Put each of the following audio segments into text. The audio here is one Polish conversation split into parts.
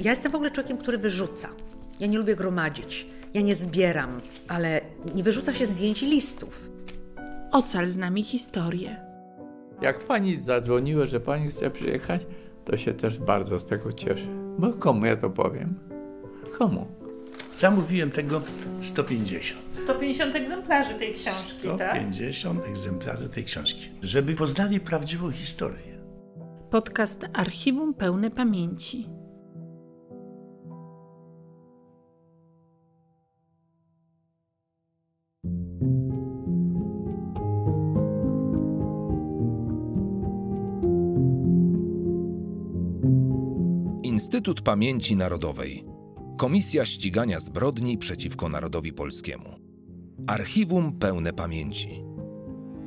Ja jestem w ogóle człowiekiem, który wyrzuca. Ja nie lubię gromadzić. Ja nie zbieram, ale nie wyrzuca się zdjęć i listów. Ocal z nami historię. Jak pani zadzwoniła, że pani chce przyjechać, to się też bardzo z tego cieszę. Bo komu ja to powiem? Komu? Zamówiłem tego 150. 150 egzemplarzy tej książki, tak? 150 egzemplarzy tej książki. Żeby poznali prawdziwą historię. Podcast Archiwum Pełne Pamięci. Instytut Pamięci Narodowej. Komisja Ścigania Zbrodni przeciwko Narodowi Polskiemu. Archiwum pełne pamięci.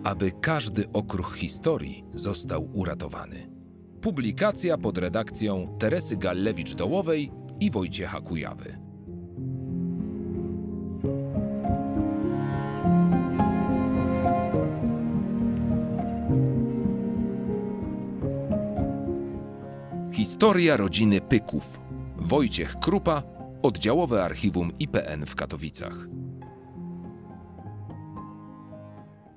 Aby każdy okruch historii został uratowany. Publikacja pod redakcją Teresy Gallewicz-Dołowej i Wojciecha Kujawy. Historia rodziny Pyków. Wojciech Krupa, oddziałowe archiwum IPN w Katowicach.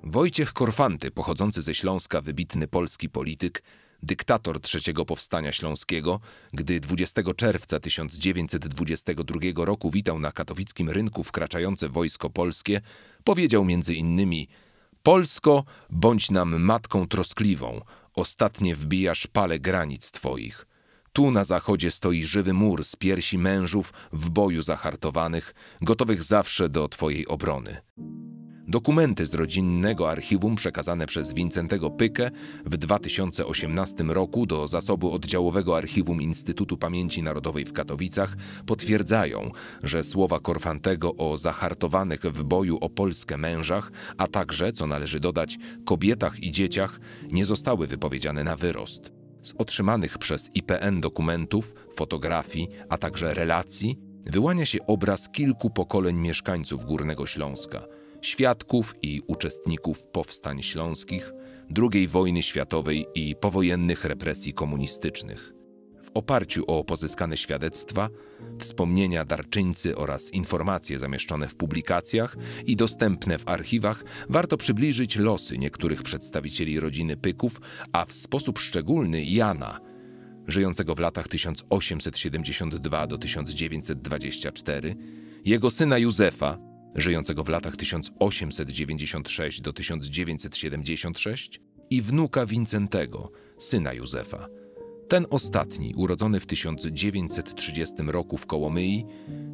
Wojciech Korfanty, pochodzący ze Śląska, wybitny polski polityk, dyktator trzeciego powstania śląskiego, gdy 20 czerwca 1922 roku witał na katowickim rynku wkraczające wojsko polskie, powiedział między innymi Polsko, bądź nam matką troskliwą, ostatnie wbijasz pale granic twoich. Tu na zachodzie stoi żywy mur z piersi mężów w boju zahartowanych, gotowych zawsze do twojej obrony. Dokumenty z rodzinnego archiwum przekazane przez Wincentego Pykę w 2018 roku do zasobu oddziałowego archiwum Instytutu Pamięci Narodowej w Katowicach potwierdzają, że słowa Korfantego o zahartowanych w boju o Polskę mężach, a także, co należy dodać, kobietach i dzieciach, nie zostały wypowiedziane na wyrost. Z otrzymanych przez IPN dokumentów, fotografii, a także relacji wyłania się obraz kilku pokoleń mieszkańców Górnego Śląska – świadków i uczestników powstań śląskich, II wojny światowej i powojennych represji komunistycznych. Oparciu o pozyskane świadectwa, wspomnienia darczyńcy oraz informacje zamieszczone w publikacjach i dostępne w archiwach, warto przybliżyć losy niektórych przedstawicieli rodziny Pyków, a w sposób szczególny Jana, żyjącego w latach 1872 do 1924, jego syna Józefa, żyjącego w latach 1896 do 1976 i wnuka Wincentego, syna Józefa. Ten ostatni, urodzony w 1930 roku w Kołomyi,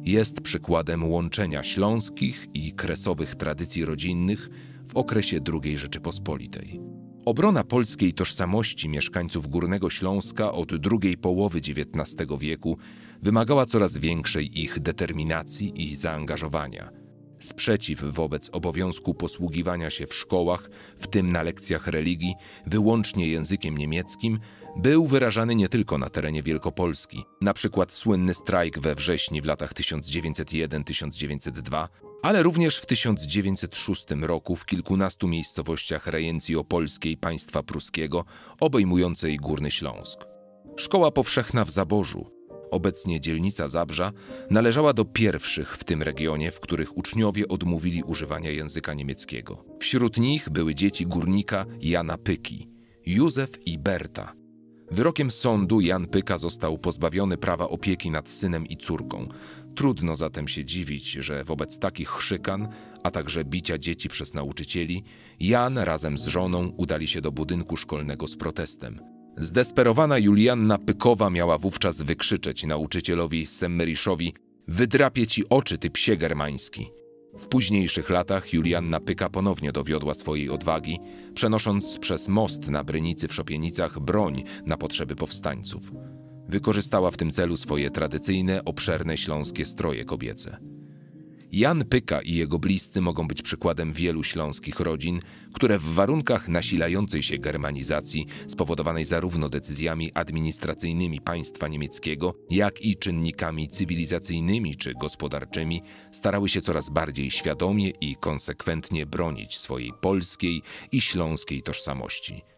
jest przykładem łączenia śląskich i kresowych tradycji rodzinnych w okresie II Rzeczypospolitej. Obrona polskiej tożsamości mieszkańców Górnego Śląska od drugiej połowy XIX wieku wymagała coraz większej ich determinacji i zaangażowania – Sprzeciw wobec obowiązku posługiwania się w szkołach, w tym na lekcjach religii, wyłącznie językiem niemieckim, był wyrażany nie tylko na terenie Wielkopolski, na przykład słynny strajk we wrześniu w latach 1901-1902, ale również w 1906 roku w kilkunastu miejscowościach rejencji opolskiej państwa pruskiego, obejmującej Górny Śląsk. Szkoła powszechna w Zaborzu, obecnie dzielnica Zabrza, należała do pierwszych w tym regionie, w których uczniowie odmówili używania języka niemieckiego. Wśród nich były dzieci górnika Jana Pyki, Józef i Berta. Wyrokiem sądu Jan Pyka został pozbawiony prawa opieki nad synem i córką. Trudno zatem się dziwić, że wobec takich szykan, a także bicia dzieci przez nauczycieli, Jan razem z żoną udali się do budynku szkolnego z protestem. Zdesperowana Julianna Pykowa miała wówczas wykrzyczeć nauczycielowi Semmeriszowi Wydrapie ci oczy, ty psie germański. W późniejszych latach Julianna Pyka ponownie dowiodła swojej odwagi, przenosząc przez most na Brynicy w Szopienicach broń na potrzeby powstańców. Wykorzystała w tym celu swoje tradycyjne, obszerne śląskie stroje kobiece. Jan Pyka i jego bliscy mogą być przykładem wielu śląskich rodzin, które w warunkach nasilającej się germanizacji, spowodowanej zarówno decyzjami administracyjnymi państwa niemieckiego, jak i czynnikami cywilizacyjnymi czy gospodarczymi, starały się coraz bardziej świadomie i konsekwentnie bronić swojej polskiej i śląskiej tożsamości.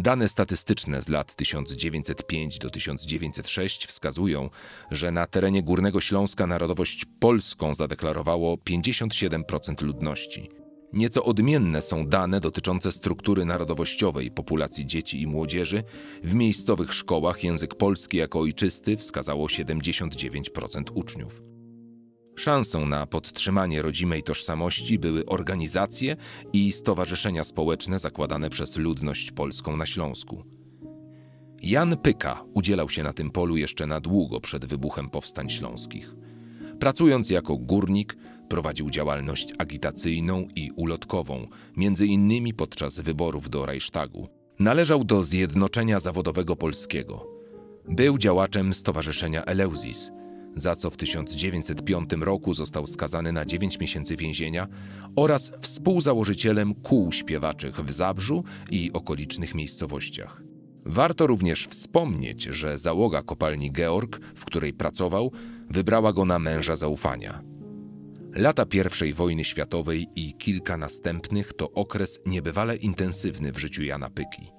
Dane statystyczne z lat 1905 do 1906 wskazują, że na terenie Górnego Śląska narodowość polską zadeklarowało 57% ludności. Nieco odmienne są dane dotyczące struktury narodowościowej populacji dzieci i młodzieży. W miejscowych szkołach język polski jako ojczysty wskazało 79% uczniów. Szansą na podtrzymanie rodzimej tożsamości były organizacje i stowarzyszenia społeczne zakładane przez ludność polską na Śląsku. Jan Pyka udzielał się na tym polu jeszcze na długo przed wybuchem powstań śląskich. Pracując jako górnik, prowadził działalność agitacyjną i ulotkową, między innymi podczas wyborów do Reichstagu. Należał do Zjednoczenia Zawodowego Polskiego. Był działaczem Stowarzyszenia Eleusis, za co w 1905 roku został skazany na 9 miesięcy więzienia oraz współzałożycielem kół śpiewaczych w Zabrzu i okolicznych miejscowościach. Warto również wspomnieć, że załoga kopalni Georg, w której pracował, wybrała go na męża zaufania. Lata I wojny światowej i kilka następnych to okres niebywale intensywny w życiu Jana Pyki.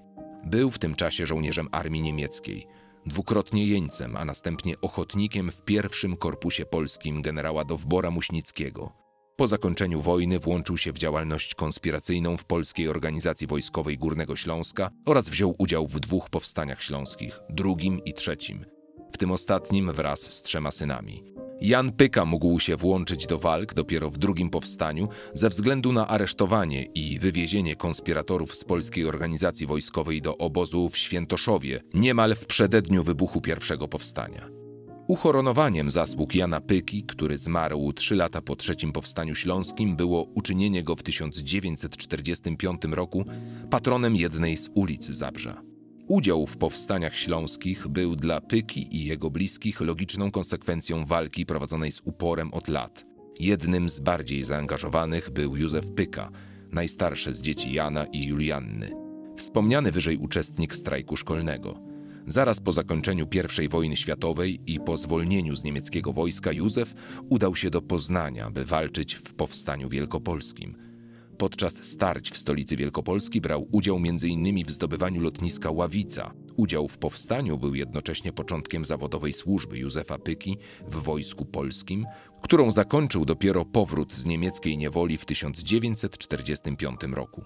Był w tym czasie żołnierzem armii niemieckiej, dwukrotnie jeńcem, a następnie ochotnikiem w pierwszym korpusie polskim generała Dowbora Muśnickiego. Po zakończeniu wojny włączył się w działalność konspiracyjną w Polskiej Organizacji Wojskowej Górnego Śląska oraz wziął udział w dwóch powstaniach śląskich, drugim i trzecim, w tym ostatnim wraz z trzema synami. Jan Pyka mógł się włączyć do walk dopiero w drugim powstaniu ze względu na aresztowanie i wywiezienie konspiratorów z Polskiej Organizacji Wojskowej do obozu w Świętoszowie, niemal w przededniu wybuchu pierwszego powstania. Uhoronowaniem zasług Jana Pyki, który zmarł trzy lata po trzecim powstaniu śląskim, było uczynienie go w 1945 roku patronem jednej z ulic Zabrza. Udział w powstaniach śląskich był dla Pyki i jego bliskich logiczną konsekwencją walki prowadzonej z uporem od lat. Jednym z bardziej zaangażowanych był Józef Pyka, najstarszy z dzieci Jana i Julianny. Wspomniany wyżej uczestnik strajku szkolnego. Zaraz po zakończeniu I wojny światowej i po zwolnieniu z niemieckiego wojska Józef udał się do Poznania, by walczyć w powstaniu wielkopolskim – Podczas starć w stolicy Wielkopolski brał udział m.in. w zdobywaniu lotniska Ławica. Udział w powstaniu był jednocześnie początkiem zawodowej służby Józefa Pyki w Wojsku Polskim, którą zakończył dopiero powrót z niemieckiej niewoli w 1945 roku.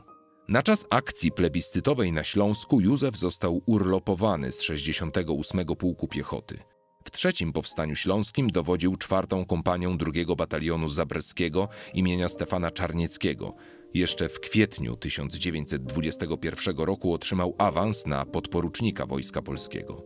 Na czas akcji plebiscytowej na Śląsku Józef został urlopowany z 68 Pułku Piechoty. W trzecim powstaniu śląskim dowodził czwartą kompanią drugiego batalionu zabrskiego imienia Stefana Czarnieckiego, jeszcze w kwietniu 1921 roku otrzymał awans na podporucznika Wojska Polskiego.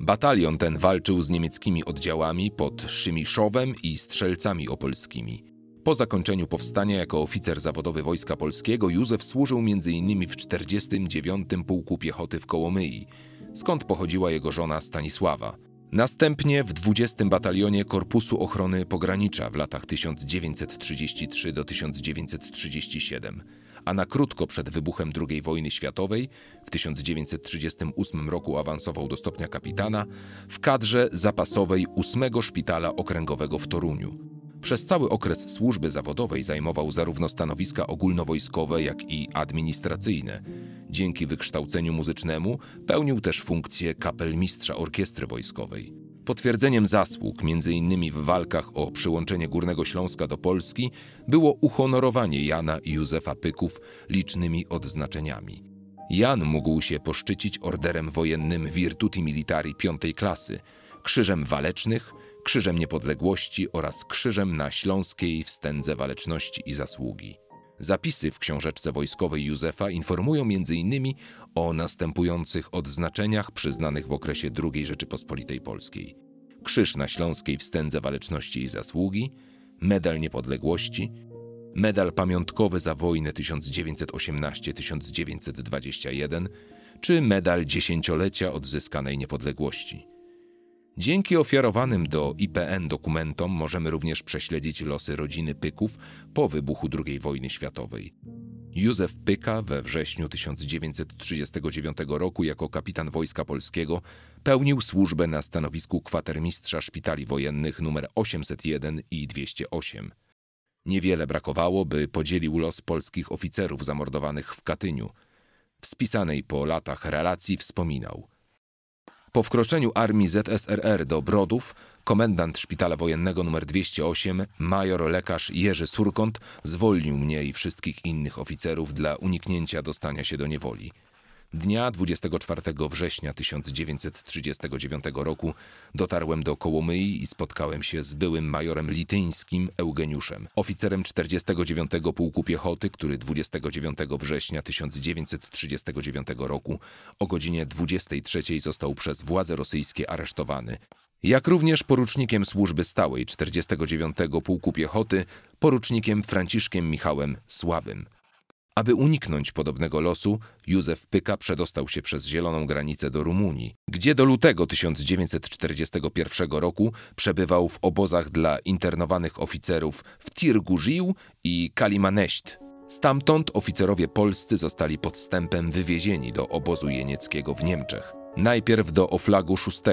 Batalion ten walczył z niemieckimi oddziałami pod Szymiszowem i strzelcami opolskimi. Po zakończeniu powstania jako oficer zawodowy Wojska Polskiego Józef służył m.in. w 49. Pułku Piechoty w Kołomyi, skąd pochodziła jego żona Stanisława – Następnie w 20 Batalionie Korpusu Ochrony Pogranicza w latach 1933 do 1937, a na krótko przed wybuchem II wojny światowej w 1938 roku awansował do stopnia kapitana w kadrze zapasowej 8 Szpitala Okręgowego w Toruniu. Przez cały okres służby zawodowej zajmował zarówno stanowiska ogólnowojskowe, jak i administracyjne. Dzięki wykształceniu muzycznemu pełnił też funkcję kapelmistrza orkiestry wojskowej. Potwierdzeniem zasług, m.in. w walkach o przyłączenie Górnego Śląska do Polski, było uhonorowanie Jana i Józefa Pyków licznymi odznaczeniami. Jan mógł się poszczycić orderem wojennym Virtuti Militari piątej klasy, krzyżem walecznych, Krzyżem Niepodległości oraz Krzyżem na Śląskiej Wstędze Waleczności i Zasługi. Zapisy w książeczce wojskowej Józefa informują m.in. o następujących odznaczeniach przyznanych w okresie II Rzeczypospolitej Polskiej. Krzyż na Śląskiej Wstędze Waleczności i Zasługi, Medal Niepodległości, Medal Pamiątkowy za wojnę 1918-1921 czy Medal Dziesięciolecia Odzyskanej Niepodległości. Dzięki ofiarowanym do IPN dokumentom możemy również prześledzić losy rodziny Pyków po wybuchu II wojny światowej. Józef Pyka we wrześniu 1939 roku jako kapitan Wojska Polskiego pełnił służbę na stanowisku kwatermistrza szpitali wojennych nr 801 i 208. Niewiele brakowało, by podzielił los polskich oficerów zamordowanych w Katyniu. W spisanej po latach relacji wspominał. Po wkroczeniu armii ZSRR do Brodów, komendant szpitala wojennego nr 208, major lekarz Jerzy Surkąt, zwolnił mnie i wszystkich innych oficerów dla uniknięcia dostania się do niewoli. Dnia 24 września 1939 roku dotarłem do Kołomyi i spotkałem się z byłym majorem lityńskim Eugeniuszem, oficerem 49 Pułku Piechoty, który 29 września 1939 roku o godzinie 23 został przez władze rosyjskie aresztowany. Jak również porucznikiem służby stałej 49 Pułku Piechoty, porucznikiem Franciszkiem Michałem Słabym. Aby uniknąć podobnego losu, Józef Pyka przedostał się przez zieloną granicę do Rumunii, gdzie do lutego 1941 roku przebywał w obozach dla internowanych oficerów w Tirgużył i Kalimaneść. Stamtąd oficerowie polscy zostali podstępem wywiezieni do obozu jenieckiego w Niemczech. Najpierw do Oflagu VI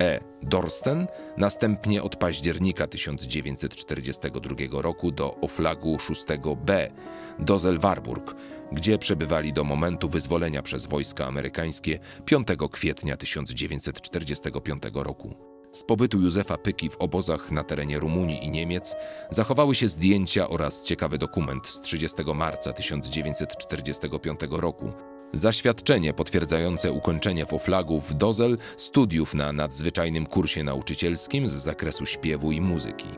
E. Dorsten, następnie od października 1942 roku do Oflagu VI B. Dozel-Warburg, gdzie przebywali do momentu wyzwolenia przez wojska amerykańskie 5 kwietnia 1945 roku. Z pobytu Józefa Pyki w obozach na terenie Rumunii i Niemiec zachowały się zdjęcia oraz ciekawy dokument z 30 marca 1945 roku, Zaświadczenie potwierdzające ukończenie w Oflagu w Dozel studiów na nadzwyczajnym kursie nauczycielskim z zakresu śpiewu i muzyki.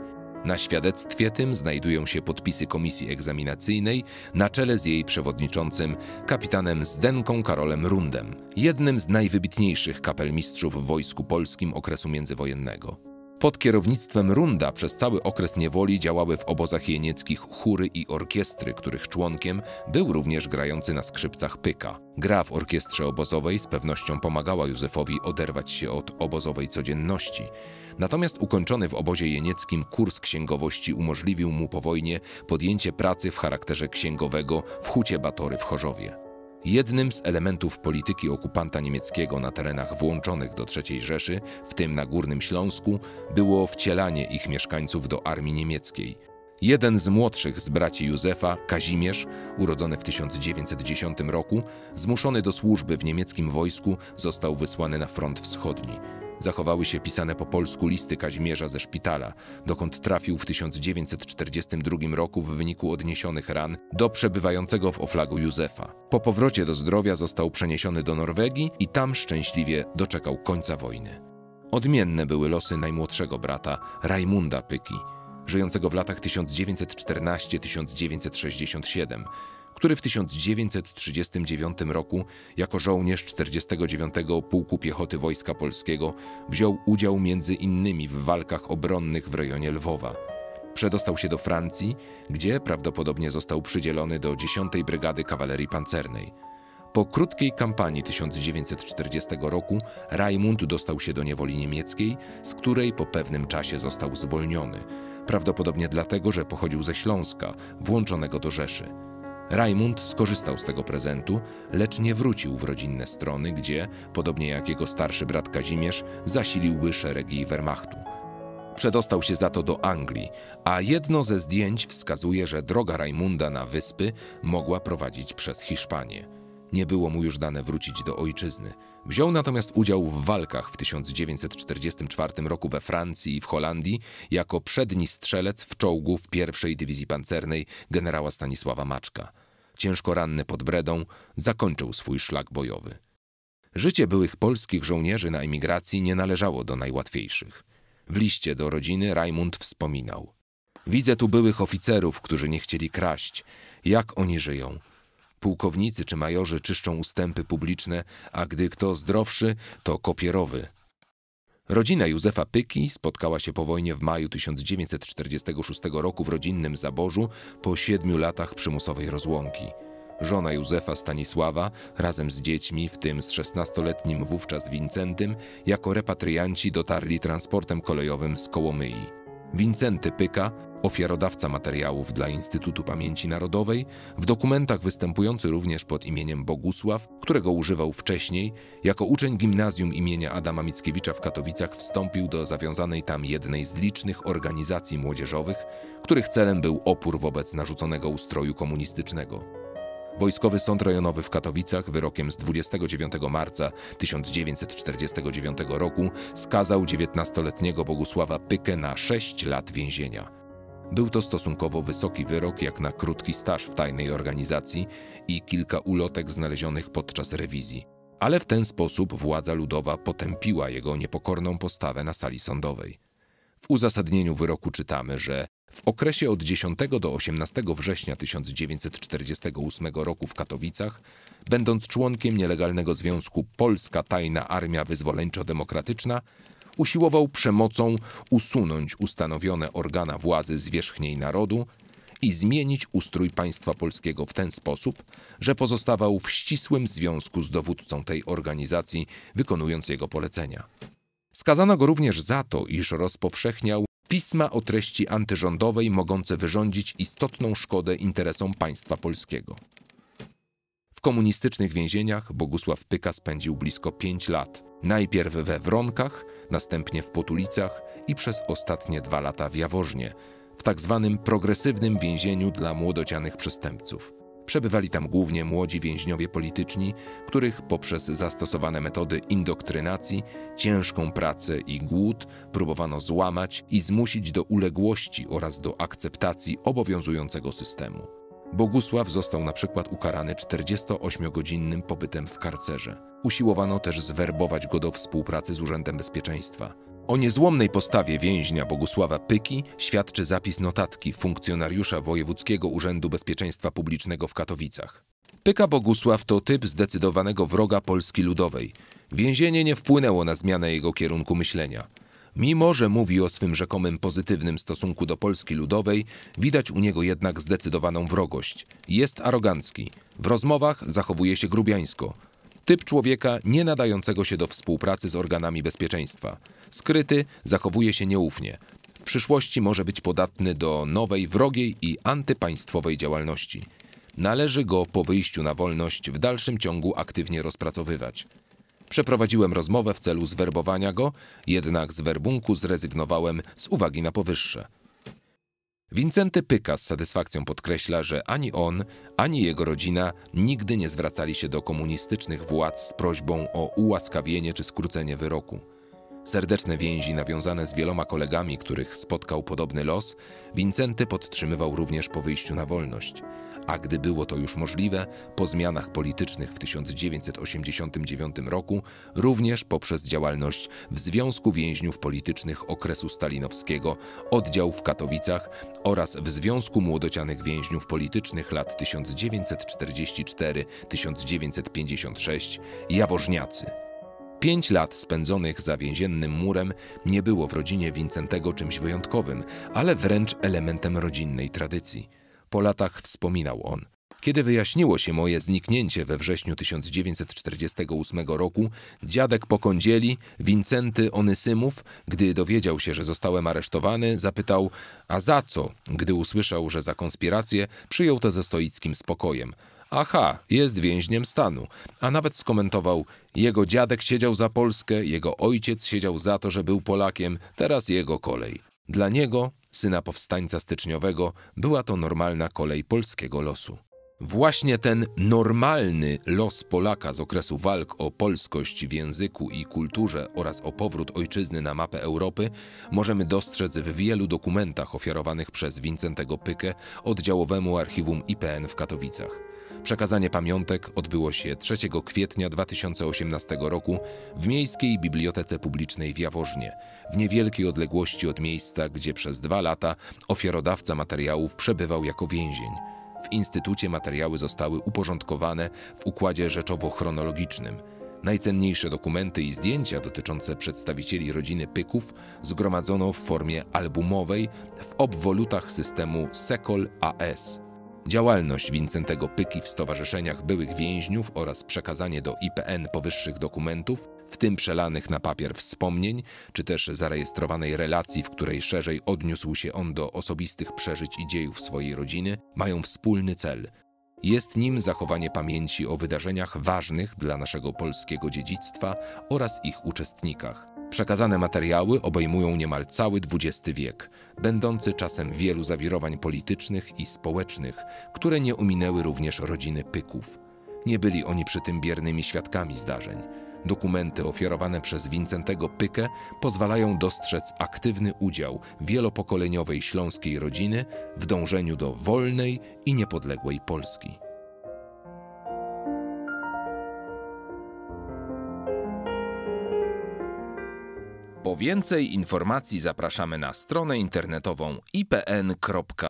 Na świadectwie tym znajdują się podpisy komisji egzaminacyjnej na czele z jej przewodniczącym, kapitanem Zdenką Karolem Rundem, jednym z najwybitniejszych kapelmistrzów w Wojsku Polskim okresu międzywojennego. Pod kierownictwem Runda przez cały okres niewoli działały w obozach jenieckich chóry i orkiestry, których członkiem był również grający na skrzypcach Pyka. Gra w orkiestrze obozowej z pewnością pomagała Józefowi oderwać się od obozowej codzienności. Natomiast ukończony w obozie jenieckim kurs księgowości umożliwił mu po wojnie podjęcie pracy w charakterze księgowego w Hucie Batory w Chorzowie. Jednym z elementów polityki okupanta niemieckiego na terenach włączonych do III Rzeszy, w tym na Górnym Śląsku, było wcielanie ich mieszkańców do armii niemieckiej. Jeden z młodszych z braci Józefa, Kazimierz, urodzony w 1910 roku, zmuszony do służby w niemieckim wojsku, został wysłany na front wschodni zachowały się pisane po polsku listy Kazimierza ze szpitala, dokąd trafił w 1942 roku w wyniku odniesionych ran do przebywającego w Oflagu Józefa. Po powrocie do zdrowia został przeniesiony do Norwegii i tam szczęśliwie doczekał końca wojny. Odmienne były losy najmłodszego brata, Rajmunda Pyki, żyjącego w latach 1914-1967, który w 1939 roku jako żołnierz 49 Pułku Piechoty Wojska Polskiego wziął udział między innymi w walkach obronnych w rejonie Lwowa. Przedostał się do Francji, gdzie prawdopodobnie został przydzielony do 10 Brygady Kawalerii Pancernej. Po krótkiej kampanii 1940 roku Rajmund dostał się do niewoli niemieckiej, z której po pewnym czasie został zwolniony, prawdopodobnie dlatego, że pochodził ze Śląska, włączonego do Rzeszy. Rajmund skorzystał z tego prezentu, lecz nie wrócił w rodzinne strony, gdzie, podobnie jak jego starszy brat Kazimierz, zasiliłby szeregi Wehrmachtu. Przedostał się za to do Anglii, a jedno ze zdjęć wskazuje, że droga Rajmunda na wyspy mogła prowadzić przez Hiszpanię. Nie było mu już dane wrócić do ojczyzny. Wziął natomiast udział w walkach w 1944 roku we Francji i w Holandii jako przedni strzelec w czołgu w pierwszej dywizji pancernej generała Stanisława Maczka. Ciężko ranny pod Bredą zakończył swój szlak bojowy. Życie byłych polskich żołnierzy na emigracji nie należało do najłatwiejszych. W liście do rodziny Rajmund wspominał: Widzę tu byłych oficerów, którzy nie chcieli kraść. Jak oni żyją? Pułkownicy czy majorzy czyszczą ustępy publiczne, a gdy kto zdrowszy, to kopierowy. Rodzina Józefa Pyki spotkała się po wojnie w maju 1946 roku w rodzinnym zaborzu po siedmiu latach przymusowej rozłąki. Żona Józefa Stanisława razem z dziećmi, w tym z 16-letnim wówczas Wincentym, jako repatrianci dotarli transportem kolejowym z Kołomyi. Wincenty Pyka ofiarodawca materiałów dla Instytutu Pamięci Narodowej, w dokumentach występujący również pod imieniem Bogusław, którego używał wcześniej, jako uczeń gimnazjum imienia Adama Mickiewicza w Katowicach wstąpił do zawiązanej tam jednej z licznych organizacji młodzieżowych, których celem był opór wobec narzuconego ustroju komunistycznego. Wojskowy Sąd Rejonowy w Katowicach wyrokiem z 29 marca 1949 roku skazał 19-letniego Bogusława Pykę na 6 lat więzienia. Był to stosunkowo wysoki wyrok jak na krótki staż w tajnej organizacji i kilka ulotek znalezionych podczas rewizji. Ale w ten sposób władza ludowa potępiła jego niepokorną postawę na sali sądowej. W uzasadnieniu wyroku czytamy, że w okresie od 10 do 18 września 1948 roku w Katowicach, będąc członkiem nielegalnego związku Polska Tajna Armia Wyzwoleńczo-Demokratyczna, usiłował przemocą usunąć ustanowione organa władzy zwierzchniej narodu i zmienić ustrój państwa polskiego w ten sposób, że pozostawał w ścisłym związku z dowódcą tej organizacji, wykonując jego polecenia. Skazano go również za to, iż rozpowszechniał pisma o treści antyrządowej mogące wyrządzić istotną szkodę interesom państwa polskiego. W komunistycznych więzieniach Bogusław Pyka spędził blisko pięć lat. Najpierw we Wronkach, następnie w Potulicach i przez ostatnie dwa lata w Jaworznie, w tak zwanym progresywnym więzieniu dla młodocianych przestępców. Przebywali tam głównie młodzi więźniowie polityczni, których poprzez zastosowane metody indoktrynacji, ciężką pracę i głód próbowano złamać i zmusić do uległości oraz do akceptacji obowiązującego systemu. Bogusław został na przykład ukarany 48-godzinnym pobytem w karcerze. Usiłowano też zwerbować go do współpracy z Urzędem Bezpieczeństwa. O niezłomnej postawie więźnia Bogusława Pyki świadczy zapis notatki funkcjonariusza Wojewódzkiego Urzędu Bezpieczeństwa Publicznego w Katowicach. Pyka Bogusław to typ zdecydowanego wroga Polski Ludowej. Więzienie nie wpłynęło na zmianę jego kierunku myślenia. Mimo, że mówi o swym rzekomym pozytywnym stosunku do Polski Ludowej, widać u niego jednak zdecydowaną wrogość. Jest arogancki. W rozmowach zachowuje się grubiańsko. Typ człowieka nie nadającego się do współpracy z organami bezpieczeństwa. Skryty, zachowuje się nieufnie. W przyszłości może być podatny do nowej, wrogiej i antypaństwowej działalności. Należy go po wyjściu na wolność w dalszym ciągu aktywnie rozpracowywać. Przeprowadziłem rozmowę w celu zwerbowania go, jednak z werbunku zrezygnowałem z uwagi na powyższe. Wincenty Pyka z satysfakcją podkreśla, że ani on, ani jego rodzina nigdy nie zwracali się do komunistycznych władz z prośbą o ułaskawienie czy skrócenie wyroku. Serdeczne więzi nawiązane z wieloma kolegami, których spotkał podobny los, Wincenty podtrzymywał również po wyjściu na wolność – a gdy było to już możliwe, po zmianach politycznych w 1989 roku, również poprzez działalność w Związku Więźniów Politycznych okresu stalinowskiego, oddział w Katowicach oraz w Związku Młodocianych Więźniów Politycznych lat 1944-1956 Jaworzniacy. Pięć lat spędzonych za więziennym murem nie było w rodzinie Wincentego czymś wyjątkowym, ale wręcz elementem rodzinnej tradycji. Po latach wspominał on. Kiedy wyjaśniło się moje zniknięcie we wrześniu 1948 roku, dziadek Pokądzieli, Wincenty Onysymów, gdy dowiedział się, że zostałem aresztowany, zapytał, a za co? Gdy usłyszał, że za konspirację, przyjął to ze stoickim spokojem. Aha, jest więźniem stanu. A nawet skomentował, jego dziadek siedział za Polskę, jego ojciec siedział za to, że był Polakiem, teraz jego kolej. Dla niego syna powstańca styczniowego, była to normalna kolej polskiego losu. Właśnie ten normalny los Polaka z okresu walk o polskość w języku i kulturze oraz o powrót ojczyzny na mapę Europy możemy dostrzec w wielu dokumentach ofiarowanych przez Wincentego Pykę oddziałowemu archiwum IPN w Katowicach. Przekazanie pamiątek odbyło się 3 kwietnia 2018 roku w Miejskiej Bibliotece Publicznej w Jaworznie, w niewielkiej odległości od miejsca, gdzie przez dwa lata ofiarodawca materiałów przebywał jako więzień. W instytucie materiały zostały uporządkowane w układzie rzeczowo-chronologicznym. Najcenniejsze dokumenty i zdjęcia dotyczące przedstawicieli rodziny Pyków zgromadzono w formie albumowej w obwolutach systemu SECOL AS. Działalność Wincentego Pyki w stowarzyszeniach byłych więźniów oraz przekazanie do IPN powyższych dokumentów, w tym przelanych na papier wspomnień, czy też zarejestrowanej relacji, w której szerzej odniósł się on do osobistych przeżyć i dziejów swojej rodziny, mają wspólny cel. Jest nim zachowanie pamięci o wydarzeniach ważnych dla naszego polskiego dziedzictwa oraz ich uczestnikach. Przekazane materiały obejmują niemal cały XX wiek, będący czasem wielu zawirowań politycznych i społecznych, które nie ominęły również rodziny Pyków. Nie byli oni przy tym biernymi świadkami zdarzeń. Dokumenty ofiarowane przez Wincentego Pykę pozwalają dostrzec aktywny udział wielopokoleniowej śląskiej rodziny w dążeniu do wolnej i niepodległej Polski. Po więcej informacji zapraszamy na stronę internetową ipn.pl.